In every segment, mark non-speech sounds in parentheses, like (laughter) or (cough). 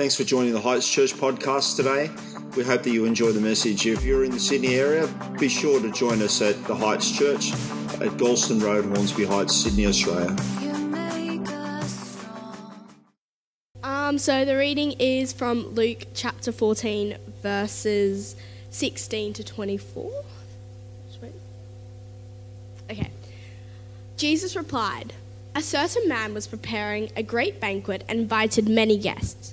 Thanks for joining the Heights Church podcast today. We hope that you enjoy the message. If you're in the Sydney area, be sure to join us at the Heights Church at Galston Road, Hornsby Heights, Sydney, Australia. Um, so the reading is from Luke chapter 14, verses 16 to 24. Okay. Jesus replied, A certain man was preparing a great banquet and invited many guests.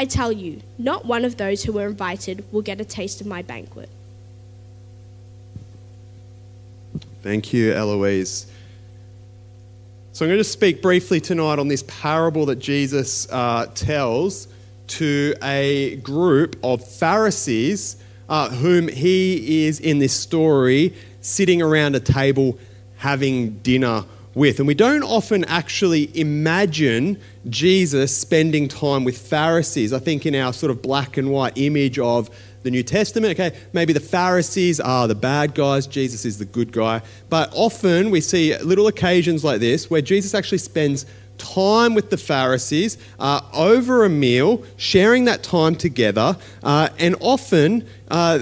I tell you, not one of those who were invited will get a taste of my banquet. Thank you, Eloise. So, I'm going to speak briefly tonight on this parable that Jesus uh, tells to a group of Pharisees uh, whom he is in this story sitting around a table having dinner with. And we don't often actually imagine Jesus spending time with Pharisees. I think in our sort of black and white image of the New Testament, okay, maybe the Pharisees are the bad guys, Jesus is the good guy. But often we see little occasions like this where Jesus actually spends time with the Pharisees uh, over a meal, sharing that time together, uh, and often uh,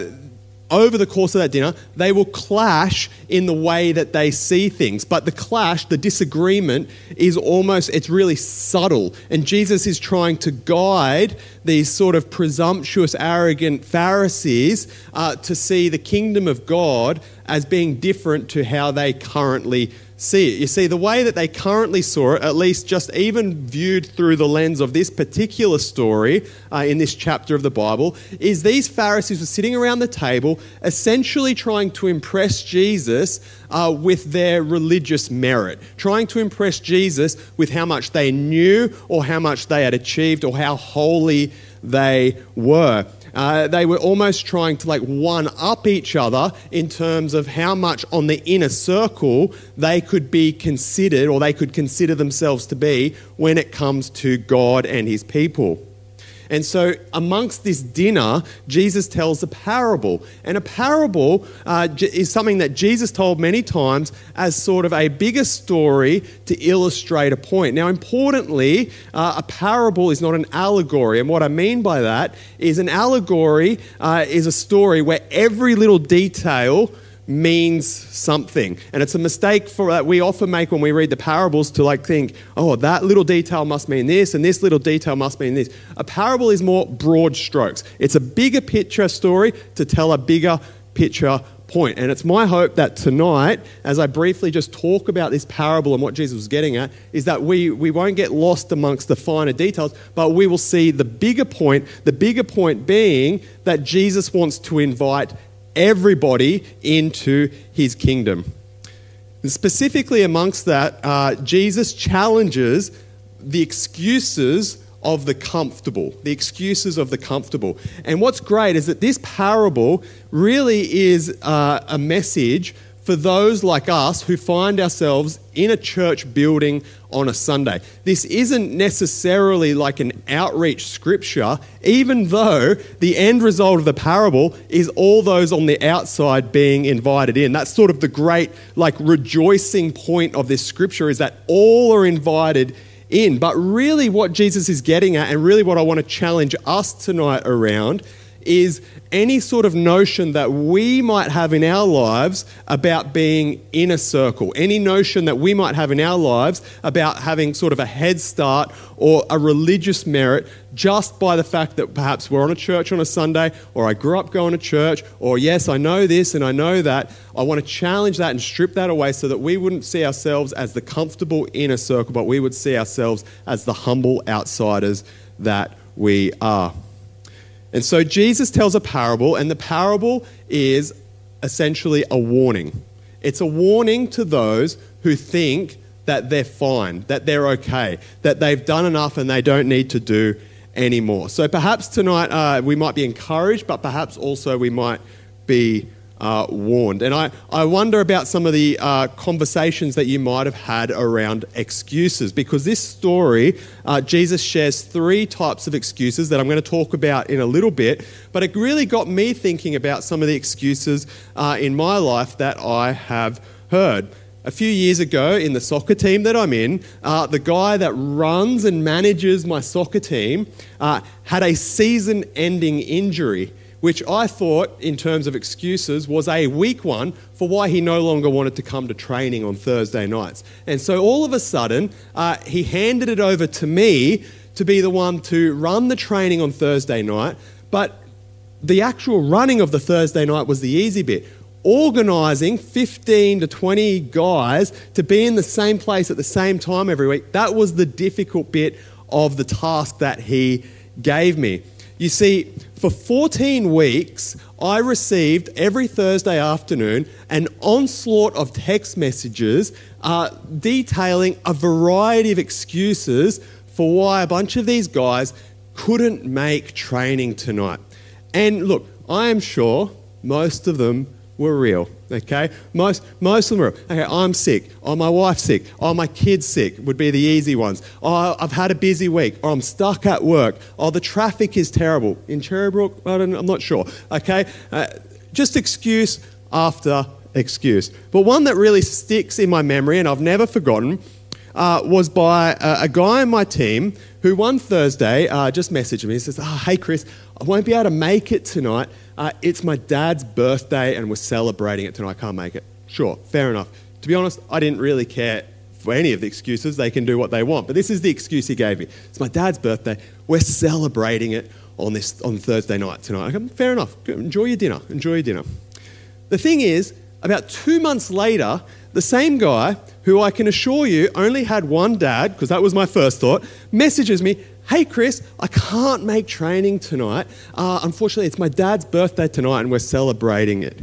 over the course of that dinner, they will clash in the way that they see things. But the clash, the disagreement, is almost, it's really subtle. And Jesus is trying to guide these sort of presumptuous, arrogant Pharisees uh, to see the kingdom of God as being different to how they currently see it. You see, the way that they currently saw it, at least just even viewed through the lens of this particular story uh, in this chapter of the Bible, is these Pharisees were sitting around the table, essentially trying to impress Jesus uh, with their religious merit, trying to impress Jesus with how much they knew or how much they had achieved or how holy they were. Uh, they were almost trying to like one up each other in terms of how much on the inner circle they could be considered or they could consider themselves to be when it comes to God and his people. And so, amongst this dinner, Jesus tells a parable. And a parable uh, is something that Jesus told many times as sort of a bigger story to illustrate a point. Now, importantly, uh, a parable is not an allegory. And what I mean by that is an allegory uh, is a story where every little detail means something. And it's a mistake for that we often make when we read the parables to like think, oh, that little detail must mean this and this little detail must mean this. A parable is more broad strokes. It's a bigger picture story to tell a bigger picture point. And it's my hope that tonight, as I briefly just talk about this parable and what Jesus was getting at, is that we, we won't get lost amongst the finer details, but we will see the bigger point, the bigger point being that Jesus wants to invite everybody into his kingdom. And specifically, amongst that, uh, Jesus challenges the excuses of the comfortable, the excuses of the comfortable. And what's great is that this parable really is uh, a message for those like us who find ourselves in a church building on a Sunday. This isn't necessarily like an outreach scripture, even though the end result of the parable is all those on the outside being invited in. That's sort of the great, like, rejoicing point of this scripture is that all are invited in. But really, what Jesus is getting at, and really what I want to challenge us tonight around, is any sort of notion that we might have in our lives about being in a circle, any notion that we might have in our lives about having sort of a head start or a religious merit just by the fact that perhaps we're on a church on a Sunday, or I grew up going to church, or yes, I know this and I know that. I want to challenge that and strip that away so that we wouldn't see ourselves as the comfortable inner circle, but we would see ourselves as the humble outsiders that we are. And so Jesus tells a parable, and the parable is essentially a warning. It's a warning to those who think that they're fine, that they're okay, that they've done enough and they don't need to do anymore. So perhaps tonight uh, we might be encouraged, but perhaps also we might be uh, warned. And I, I wonder about some of the uh, conversations that you might have had around excuses, because this story, uh, Jesus shares three types of excuses that I'm going to talk about in a little bit, but it really got me thinking about some of the excuses uh, in my life that I have heard. A few years ago, in the soccer team that I'm in, uh, the guy that runs and manages my soccer team uh, had a season ending injury which I thought, in terms of excuses, was a weak one for why he no longer wanted to come to training on Thursday nights. And so all of a sudden, uh, he handed it over to me to be the one to run the training on Thursday night, but the actual running of the Thursday night was the easy bit. Organising 15 to 20 guys to be in the same place at the same time every week, that was the difficult bit of the task that he gave me. You see, for 14 weeks, I received every Thursday afternoon an onslaught of text messages uh, detailing a variety of excuses for why a bunch of these guys couldn't make training tonight. And look, I am sure most of them were real. Okay? Most, most of them are, okay, I'm sick. Oh, my wife's sick. Oh, my kid's sick would be the easy ones. Oh, I've had a busy week. Or I'm stuck at work. Oh, the traffic is terrible. In Cherrybrook? I don't, I'm not sure. Okay? Uh, just excuse after excuse. But one that really sticks in my memory and I've never forgotten uh, was by a, a, guy in my team who one Thursday uh, just messaged me. He says, oh, Hey, Chris, I won't be able to make it tonight. Uh, it's my dad's birthday and we're celebrating it tonight. I can't make it. Sure, fair enough. To be honest, I didn't really care for any of the excuses. They can do what they want. But this is the excuse he gave me. It's my dad's birthday. We're celebrating it on this on Thursday night tonight. Go, fair enough. Enjoy your dinner. Enjoy your dinner. The thing is, about two months later, the same guy, who I can assure you only had one dad, because that was my first thought, messages me, Hey, Chris, I can't make training tonight. Uh, unfortunately, it's my dad's birthday tonight and we're celebrating it.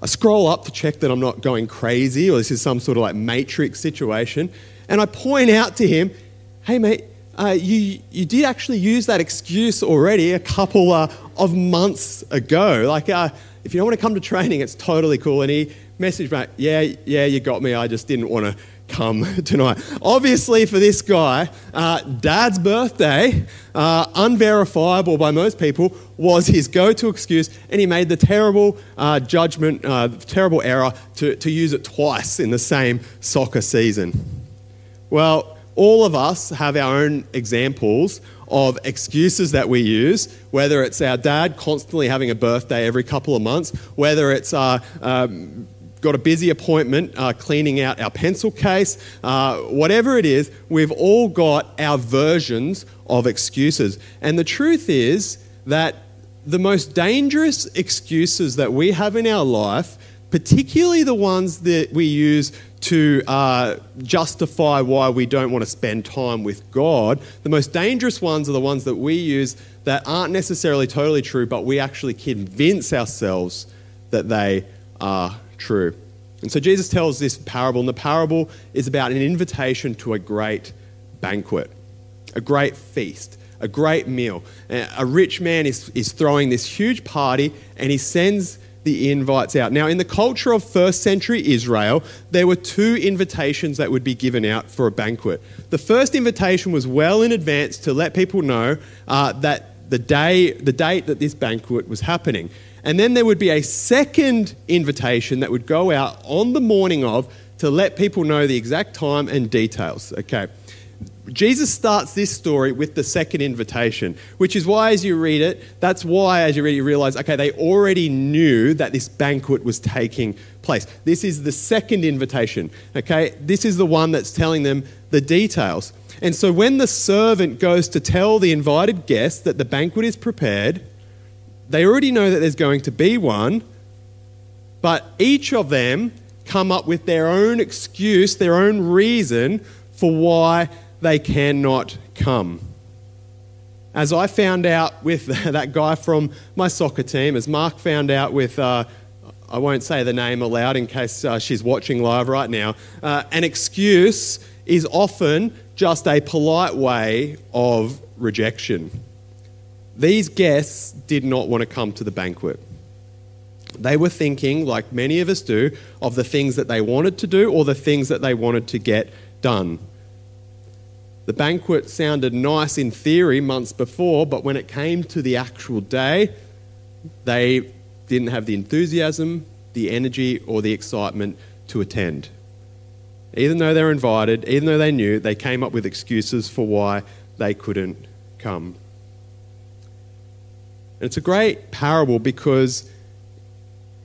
I scroll up to check that I'm not going crazy or this is some sort of like matrix situation. And I point out to him, hey, mate, uh, you, you did actually use that excuse already a couple uh, of months ago. Like, uh, if you don't want to come to training, it's totally cool. And he messaged back, yeah, yeah, you got me. I just didn't want to come (laughs) tonight. Obviously, for this guy, uh, dad's birthday, uh, unverifiable by most people, was his go to excuse, and he made the terrible uh, judgment, uh, terrible error to, to use it twice in the same soccer season. Well, all of us have our own examples of excuses that we use, whether it's our dad constantly having a birthday every couple of months, whether it's uh, um, got a busy appointment uh, cleaning out our pencil case, uh, whatever it is, we've all got our versions of excuses. And the truth is that the most dangerous excuses that we have in our life, particularly the ones that we use to uh, justify why we don't want to spend time with God, the most dangerous ones are the ones that we use that aren't necessarily totally true, but we actually convince ourselves that they are true. And so Jesus tells this parable, and the parable is about an invitation to a great banquet, a great feast, a great meal. A rich man is, is throwing this huge party, and he sends the invites out. Now, in the culture of first century Israel, there were two invitations that would be given out for a banquet. The first invitation was well in advance to let people know uh, that the day, the date that this banquet was happening. And then there would be a second invitation that would go out on the morning of to let people know the exact time and details. Okay. Jesus starts this story with the second invitation, which is why, as you read it, that's why, as you read it, you realize, okay, they already knew that this banquet was taking place. This is the second invitation, okay? This is the one that's telling them the details. And so when the servant goes to tell the invited guests that the banquet is prepared, they already know that there's going to be one, but each of them come up with their own excuse, their own reason for why they cannot come. As I found out with (laughs) that guy from my soccer team, as Mark found out with, uh, I won't say the name aloud in case uh, she's watching live right now, uh, an excuse is often just a polite way of rejection. These guests did not want to come to the banquet. They were thinking, like many of us do, of the things that they wanted to do or the things that they wanted to get done. The banquet sounded nice in theory months before, but when it came to the actual day, they didn't have the enthusiasm, the energy, or the excitement to attend. Even though they were invited, even though they knew, they came up with excuses for why they couldn't come. And it's a great parable because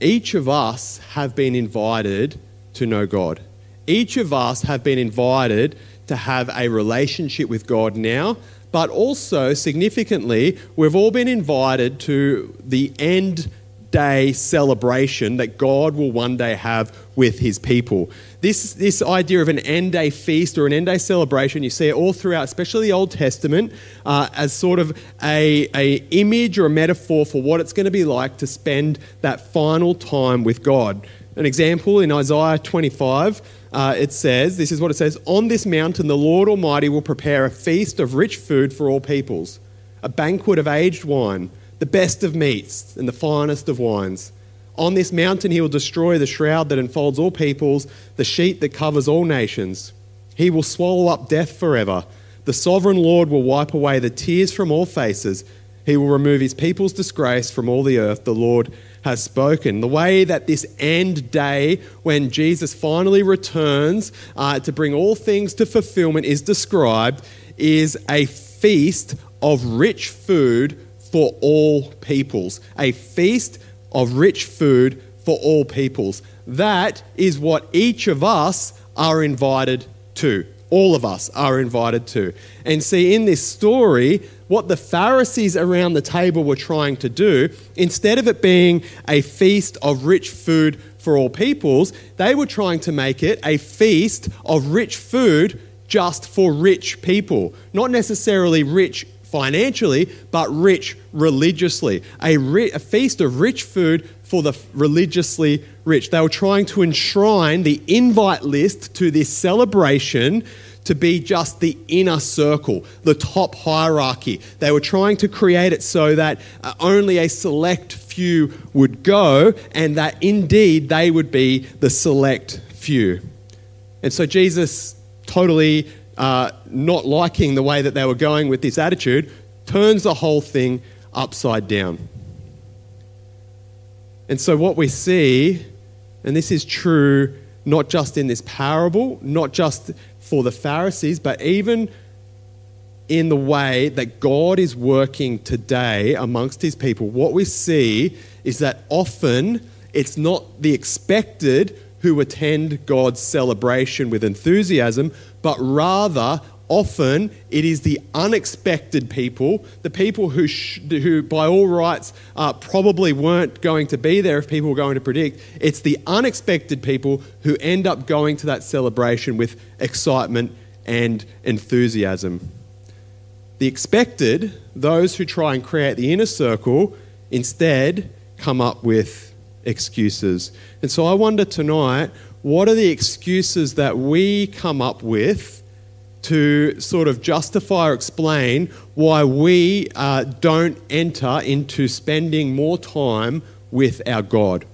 each of us have been invited to know God. Each of us have been invited to have a relationship with God now, but also significantly, we've all been invited to the end day celebration that God will one day have with his people. This, this idea of an end day feast or an end day celebration, you see it all throughout, especially the Old Testament, uh, as sort of a, a image or a metaphor for what it's going to be like to spend that final time with God. An example in Isaiah 25, uh, it says, This is what it says On this mountain, the Lord Almighty will prepare a feast of rich food for all peoples, a banquet of aged wine, the best of meats, and the finest of wines. On this mountain, he will destroy the shroud that enfolds all peoples, the sheet that covers all nations. He will swallow up death forever. The sovereign Lord will wipe away the tears from all faces. He will remove his people's disgrace from all the earth. The Lord has spoken. The way that this end day, when Jesus finally returns uh, to bring all things to fulfillment, is described is a feast of rich food for all peoples. A feast of rich food for all peoples. That is what each of us are invited to. All of us are invited to. And see, in this story, what the Pharisees around the table were trying to do, instead of it being a feast of rich food for all peoples, they were trying to make it a feast of rich food just for rich people. Not necessarily rich financially, but rich religiously. A, ri- a, feast of rich food for the religiously rich. They were trying to enshrine the invite list to this celebration to be just the inner circle, the top hierarchy. They were trying to create it so that uh, only a select few would go, and that indeed they would be the select few. And so Jesus totally uh, not liking the way that they were going with this attitude, turns the whole thing upside down. And so, what we see, and this is true not just in this parable, not just for the Pharisees, but even in the way that God is working today amongst his people, what we see is that often it's not the expected who attend God's celebration with enthusiasm, but rather often it is the unexpected people, the people who, sh- who by all rights, uh, probably weren't going to be there if people were going to predict. It's the unexpected people who end up going to that celebration with excitement and enthusiasm. The expected, those who try and create the inner circle, instead come up with excuses. And so I wonder tonight what are the excuses that we come up with to sort of justify or explain why we uh, don't enter into spending more time with our God?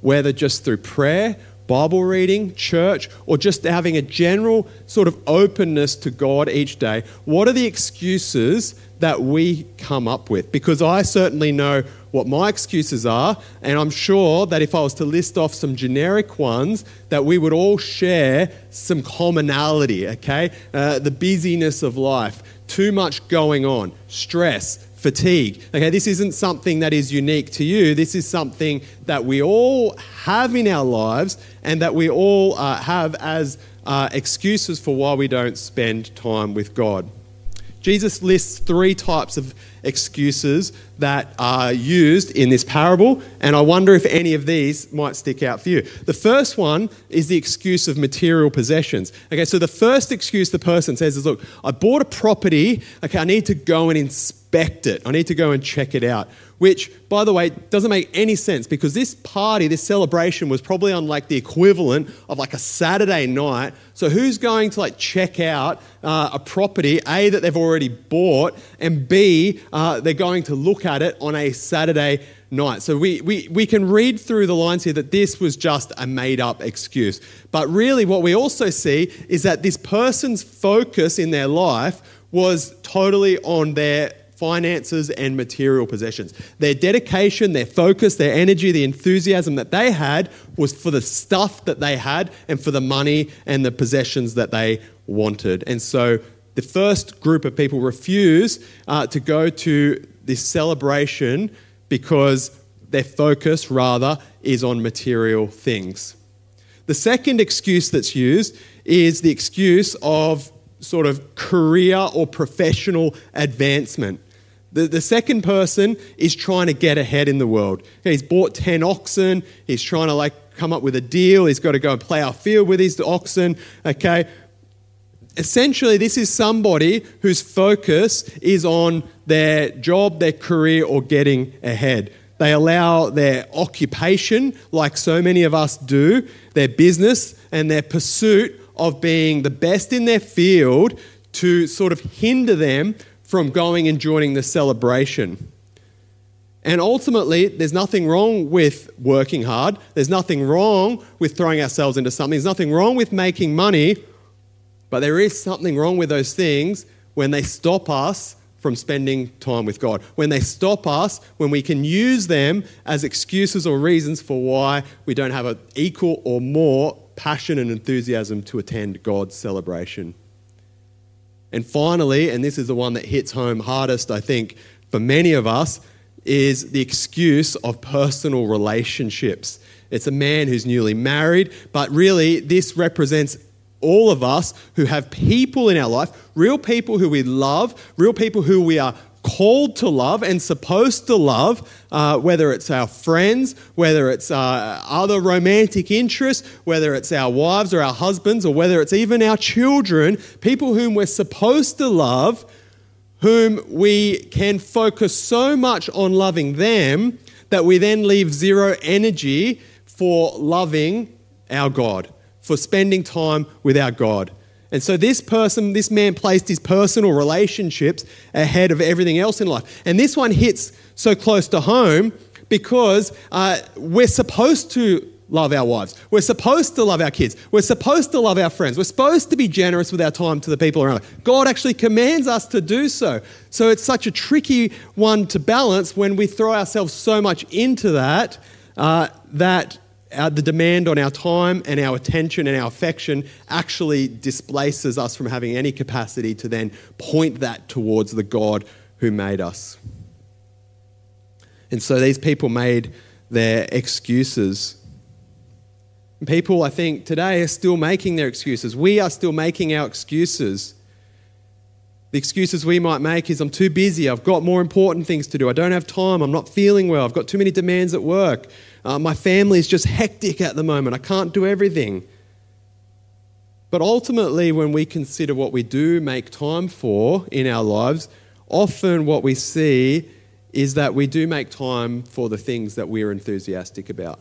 Whether just through prayer, Bible reading, church, or just having a general sort of openness to God each day. What are the excuses that we come up with because I certainly know what my excuses are, and I'm sure that if I was to list off some generic ones, that we would all share some commonality, okay? Uh, the busyness of life, too much going on, stress, fatigue. Okay, this isn't something that is unique to you. This is something that we all have in our lives and that we all uh, have as uh, excuses for why we don't spend time with God. Jesus lists three types of excuses that are used in this parable, and I wonder if any of these might stick out for you. The first one is the excuse of material possessions. Okay, so the first excuse the person says is Look, I bought a property, okay, I need to go and inspect it, I need to go and check it out which, by the way, doesn't make any sense because this party, this celebration was probably on like the equivalent of like a Saturday night. So who's going to like check out uh, a property, A, that they've already bought, and B, uh, they're going to look at it on a Saturday night. So we, we, we can read through the lines here that this was just a made up excuse. But really, what we also see is that this person's focus in their life was totally on their finances, and material possessions. Their dedication, their focus, their energy, the enthusiasm that they had was for the stuff that they had and for the money and the possessions that they wanted. And so the first group of people refuse uh, to go to this celebration because their focus, rather, is on material things. The second excuse that's used is the excuse of sort of career or professional advancement. The, the second person is trying to get ahead in the world. He's bought 10 oxen. He's trying to like come up with a deal. He's got to go and play our field with his oxen. Okay. Essentially, this is somebody whose focus is on their job, their career, or getting ahead. They allow their occupation, like so many of us do, their business, and their pursuit of being the best in their field to sort of hinder them from going and joining the celebration. And ultimately, there's nothing wrong with working hard. There's nothing wrong with throwing ourselves into something. There's nothing wrong with making money. But there is something wrong with those things when they stop us from spending time with God. When they stop us, when we can use them as excuses or reasons for why we don't have an equal or more passion and enthusiasm to attend God's celebration. And finally, and this is the one that hits home hardest, I think, for many of us, is the excuse of personal relationships. It's a man who's newly married, but really, this represents all of us who have people in our life, real people who we love, real people who we are called to love and supposed to love, uh, whether it's our friends, whether it's uh, other romantic interests, whether it's our wives or our husbands, or whether it's even our children, people whom we're supposed to love, whom we can focus so much on loving them that we then leave zero energy for loving our God, for spending time with our God. And so this person, this man placed his personal relationships ahead of everything else in life. And this one hits so close to home because uh, we're supposed to love our wives. We're supposed to love our kids. We're supposed to love our friends. We're supposed to be generous with our time to the people around us. God actually commands us to do so. So it's such a tricky one to balance when we throw ourselves so much into that uh, that our, the demand on our time and our attention and our affection actually displaces us from having any capacity to then point that towards the God who made us. And so these people made their excuses. People, I think, today are still making their excuses. We are still making our excuses. The excuses we might make is I'm too busy, I've got more important things to do, I don't have time, I'm not feeling well, I've got too many demands at work, uh, my family is just hectic at the moment. I can't do everything. But ultimately, when we consider what we do make time for in our lives, often what we see is that we do make time for the things that we're enthusiastic about.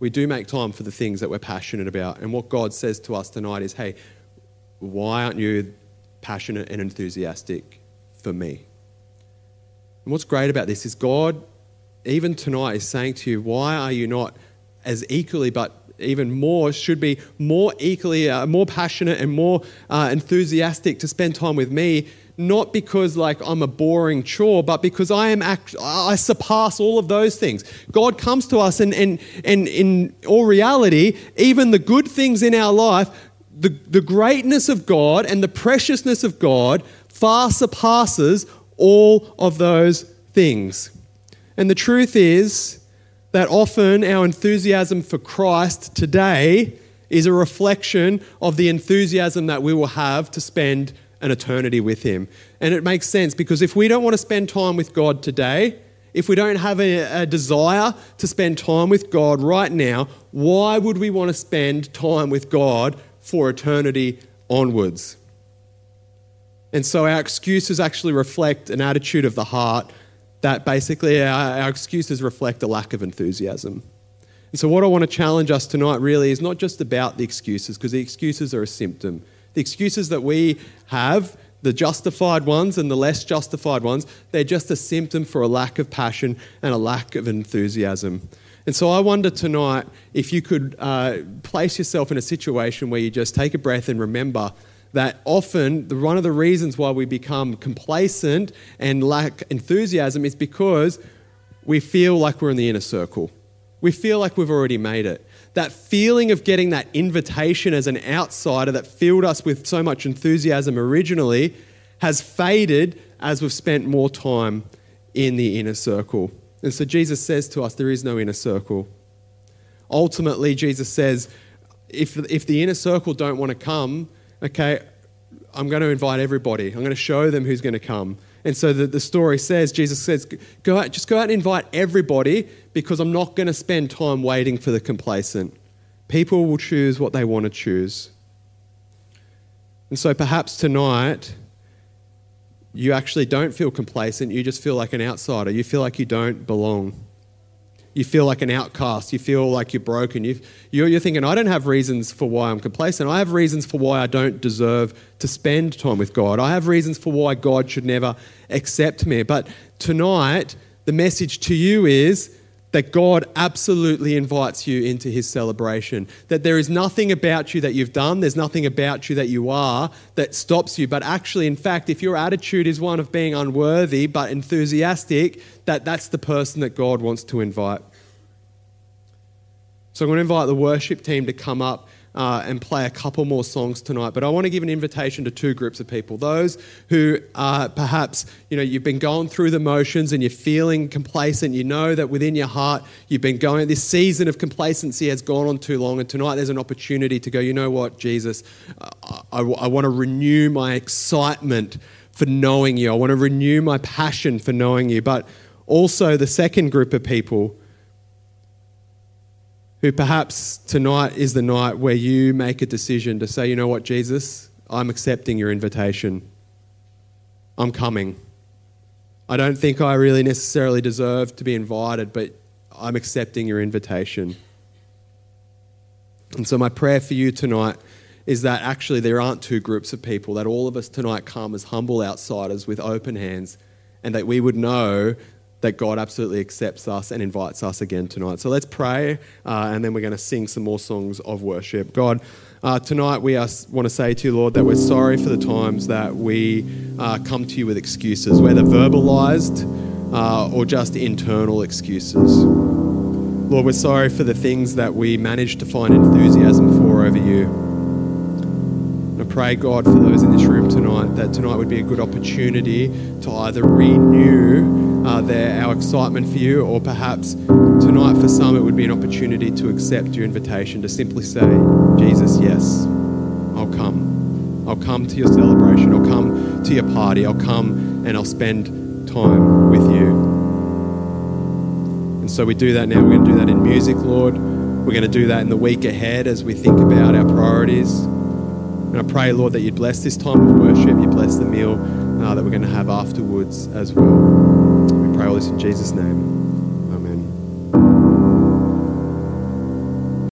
We do make time for the things that we're passionate about. And what God says to us tonight is hey, why aren't you passionate and enthusiastic for me? And what's great about this is God even tonight is saying to you, why are you not as equally but even more, should be more equally, uh, more passionate and more uh, enthusiastic to spend time with me. Not because like I'm a boring chore, but because I am act- I surpass all of those things. God comes to us, and, and, and in all reality, even the good things in our life, the, the greatness of God and the preciousness of God far surpasses all of those things. And the truth is that often our enthusiasm for Christ today is a reflection of the enthusiasm that we will have to spend an eternity with Him. And it makes sense because if we don't want to spend time with God today, if we don't have a, a, desire to spend time with God right now, why would we want to spend time with God for eternity onwards? And so our excuses actually reflect an attitude of the heart that basically our, our excuses reflect a lack of enthusiasm. And so, what I want to challenge us tonight really is not just about the excuses, because the excuses are a symptom. The excuses that we have, the justified ones and the less justified ones, they're just a symptom for a lack of passion and a lack of enthusiasm. And so, I wonder tonight if you could uh, place yourself in a situation where you just take a breath and remember that often the, one of the reasons why we become complacent and lack enthusiasm is because we feel like we're in the inner circle. We feel like we've already made it. That feeling of getting that invitation as an outsider that filled us with so much enthusiasm originally has faded as we've spent more time in the inner circle. And so Jesus says to us, there is no inner circle. Ultimately, Jesus says, if, if the inner circle don't want to come, okay, I'm going to invite everybody. I'm going to show them who's going to come. And so the, the story says, Jesus says, go out, just go out and invite everybody because I'm not going to spend time waiting for the complacent. People will choose what they want to choose. And so perhaps tonight, you actually don't feel complacent. You just feel like an outsider. You feel like you don't belong you feel like an outcast. You feel like you're broken. you you're thinking, I don't have reasons for why I'm complacent. I have reasons for why I don't deserve to spend time with God. I have reasons for why God should never accept me. But tonight, the message to you is that God absolutely invites you into his celebration. That there is nothing about you that you've done, there's nothing about you that you are that stops you. But actually, in fact, if your attitude is one of being unworthy but enthusiastic, that that's the person that God wants to invite. So I'm going to invite the worship team to come up uh, and play a couple more songs tonight. But I want to give an invitation to two groups of people. Those who uh, perhaps, you know, you've been going through the motions and you're feeling complacent. You know that within your heart you've been going, this season of complacency has gone on too long. And tonight there's an opportunity to go, you know what, Jesus, I, I, I want to renew my excitement for knowing you. I want to renew my passion for knowing you. But also the second group of people who perhaps tonight is the night where you make a decision to say, you know what, Jesus, I'm accepting your invitation. I'm coming. I don't think I really necessarily deserve to be invited, but I'm accepting your invitation. And so, my prayer for you tonight is that actually there aren't two groups of people, that all of us tonight come as humble outsiders with open hands, and that we would know that God absolutely accepts us and invites us again tonight. So let's pray, uh, and then we're going to sing some more songs of worship. God, uh, tonight we want to say to you, Lord, that we're sorry for the times that we uh, come to you with excuses, whether verbalized uh, or just internal excuses. Lord, we're sorry for the things that we managed to find enthusiasm for over you. And I pray, God, for those in this room tonight, that tonight would be a good opportunity to either renew uh, their, our excitement for you, or perhaps tonight for some it would be an opportunity to accept your invitation to simply say, Jesus, yes, I'll come. I'll come to your celebration. I'll come to your party. I'll come and I'll spend time with you. And so we do that now. We're going to do that in music, Lord. We're going to do that in the week ahead as we think about our priorities. And I pray, Lord, that you'd bless this time of worship, you bless the meal uh, that we're going to have afterwards as well. Pray all this in Jesus' name.